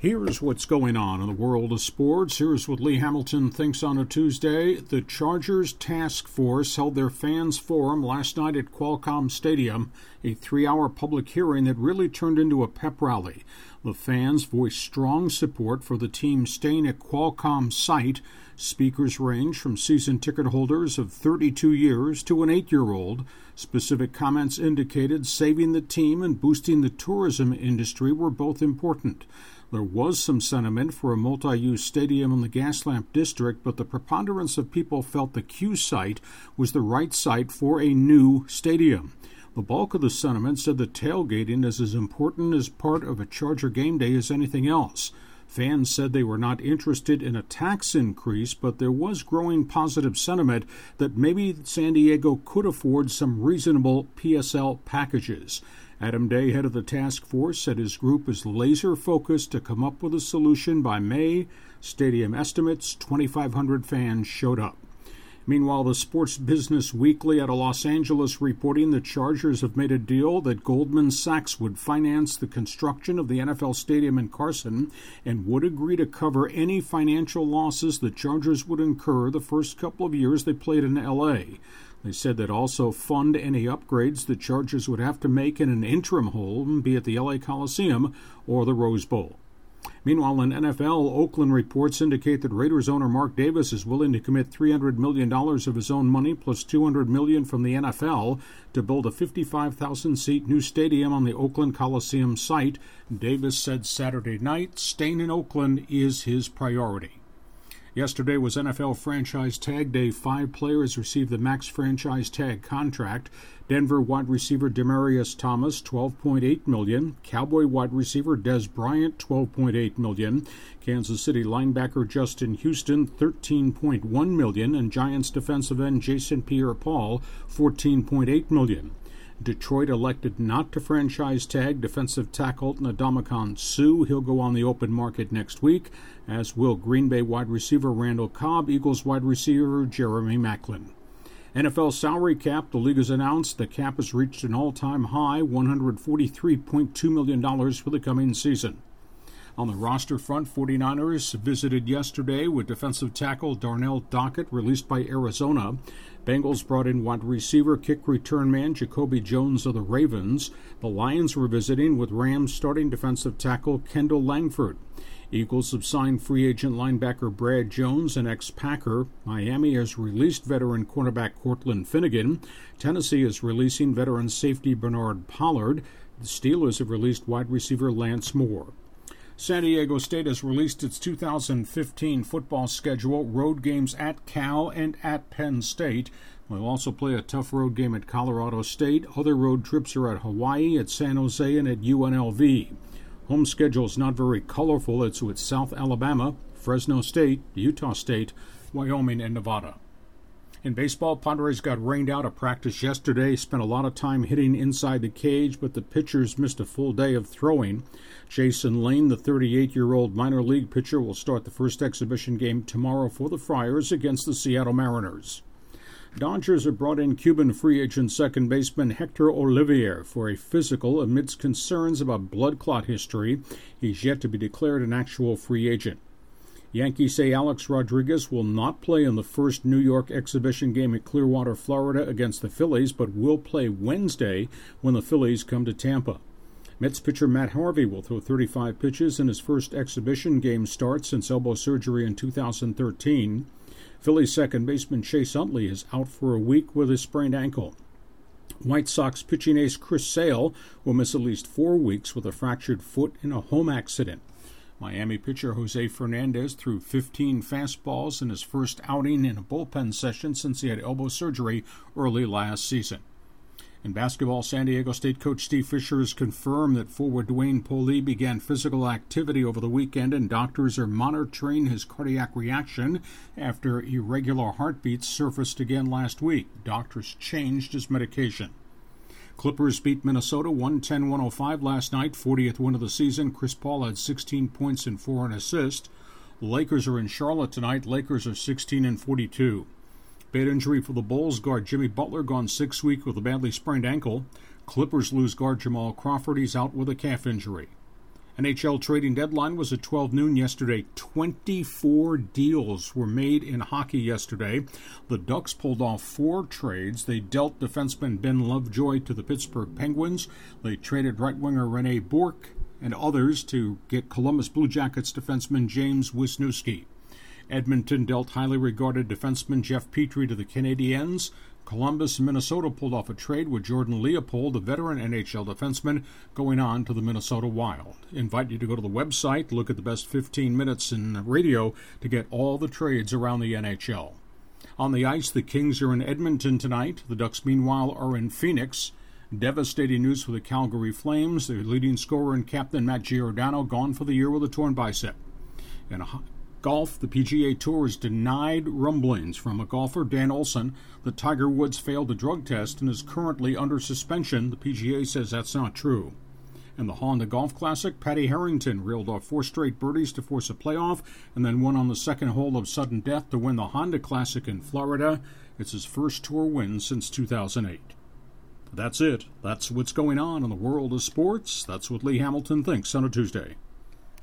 Here's what's going on in the world of sports. Here's what Lee Hamilton thinks on a Tuesday. The Chargers Task Force held their fans forum last night at Qualcomm Stadium, a three hour public hearing that really turned into a pep rally. The fans voiced strong support for the team staying at Qualcomm site. Speakers range from season ticket holders of 32 years to an eight year old. Specific comments indicated saving the team and boosting the tourism industry were both important. There was some sentiment for a multi use stadium in the Gaslamp district, but the preponderance of people felt the Q site was the right site for a new stadium. The bulk of the sentiment said that tailgating is as important as part of a Charger game day as anything else. Fans said they were not interested in a tax increase, but there was growing positive sentiment that maybe San Diego could afford some reasonable PSL packages. Adam Day, head of the task force, said his group is laser focused to come up with a solution by May. Stadium estimates 2,500 fans showed up. Meanwhile, the Sports Business Weekly out of Los Angeles reporting the Chargers have made a deal that Goldman Sachs would finance the construction of the NFL stadium in Carson and would agree to cover any financial losses the Chargers would incur the first couple of years they played in LA. They said they'd also fund any upgrades the Chargers would have to make in an interim home, be it the LA Coliseum or the Rose Bowl. Meanwhile, in NFL, Oakland reports indicate that Raiders owner Mark Davis is willing to commit $300 million of his own money plus $200 million from the NFL to build a 55,000 seat new stadium on the Oakland Coliseum site. Davis said Saturday night, staying in Oakland is his priority. Yesterday was NFL Franchise Tag Day. Five players received the max franchise tag contract. Denver wide receiver Demaryius Thomas, 12.8 million. Cowboy wide receiver Dez Bryant, 12.8 million. Kansas City linebacker Justin Houston, 13.1 million, and Giants defensive end Jason Pierre-Paul, 14.8 million. Detroit elected not to franchise tag defensive tackle Ndamukong Suh. He'll go on the open market next week, as will Green Bay wide receiver Randall Cobb, Eagles wide receiver Jeremy Maclin. NFL salary cap, the league has announced the cap has reached an all time high $143.2 million for the coming season. On the roster front, 49ers visited yesterday with defensive tackle Darnell Dockett, released by Arizona. Bengals brought in wide receiver, kick return man Jacoby Jones of the Ravens. The Lions were visiting with Rams starting defensive tackle Kendall Langford. Eagles have signed free agent linebacker Brad Jones, an ex Packer. Miami has released veteran cornerback Cortland Finnegan. Tennessee is releasing veteran safety Bernard Pollard. The Steelers have released wide receiver Lance Moore. San Diego State has released its 2015 football schedule, road games at Cal and at Penn State. They'll also play a tough road game at Colorado State. Other road trips are at Hawaii, at San Jose, and at UNLV. Home schedule is not very colorful. It's with South Alabama, Fresno State, Utah State, Wyoming, and Nevada. In baseball, Padres got rained out of practice yesterday, spent a lot of time hitting inside the cage, but the pitchers missed a full day of throwing. Jason Lane, the 38 year old minor league pitcher, will start the first exhibition game tomorrow for the Friars against the Seattle Mariners. Dodgers have brought in Cuban free agent second baseman Hector Olivera for a physical amidst concerns about blood clot history. He's yet to be declared an actual free agent. Yankees say Alex Rodriguez will not play in the first New York exhibition game at Clearwater, Florida against the Phillies, but will play Wednesday when the Phillies come to Tampa. Mets pitcher Matt Harvey will throw 35 pitches in his first exhibition game start since elbow surgery in 2013. Phillies second baseman Chase Utley is out for a week with a sprained ankle. White Sox pitching ace Chris Sale will miss at least four weeks with a fractured foot in a home accident. Miami pitcher Jose Fernandez threw 15 fastballs in his first outing in a bullpen session since he had elbow surgery early last season. In basketball, San Diego State coach Steve Fisher has confirmed that forward Dwayne Polee began physical activity over the weekend, and doctors are monitoring his cardiac reaction after irregular heartbeats surfaced again last week. Doctors changed his medication. Clippers beat Minnesota 110 105 last night, 40th win of the season. Chris Paul had 16 points and 4 and assists. Lakers are in Charlotte tonight. Lakers are 16 and 42. Bad injury for the Bulls. Guard Jimmy Butler gone six weeks with a badly sprained ankle. Clippers lose guard Jamal Crawford. He's out with a calf injury. NHL trading deadline was at 12 noon yesterday. 24 deals were made in hockey yesterday. The Ducks pulled off four trades. They dealt defenseman Ben Lovejoy to the Pittsburgh Penguins. They traded right winger Rene Bourque and others to get Columbus Blue Jackets defenseman James Wisniewski. Edmonton dealt highly regarded defenseman Jeff Petry to the Canadiens. Columbus and Minnesota pulled off a trade with Jordan Leopold, a veteran NHL defenseman, going on to the Minnesota Wild. Invite you to go to the website, look at the best 15 minutes in radio to get all the trades around the NHL. On the ice, the Kings are in Edmonton tonight. The Ducks, meanwhile, are in Phoenix. Devastating news for the Calgary Flames. Their leading scorer and captain, Matt Giordano, gone for the year with a torn bicep. In golf, the PGA Tour has denied rumblings from a golfer, Dan Olsen, that Tiger Woods failed a drug test and is currently under suspension. The PGA says that's not true. In the Honda Golf Classic, Patty Harrington reeled off four straight birdies to force a playoff and then won on the second hole of sudden death to win the Honda Classic in Florida. It's his first tour win since 2008. That's it. That's what's going on in the world of sports. That's what Lee Hamilton thinks on a Tuesday.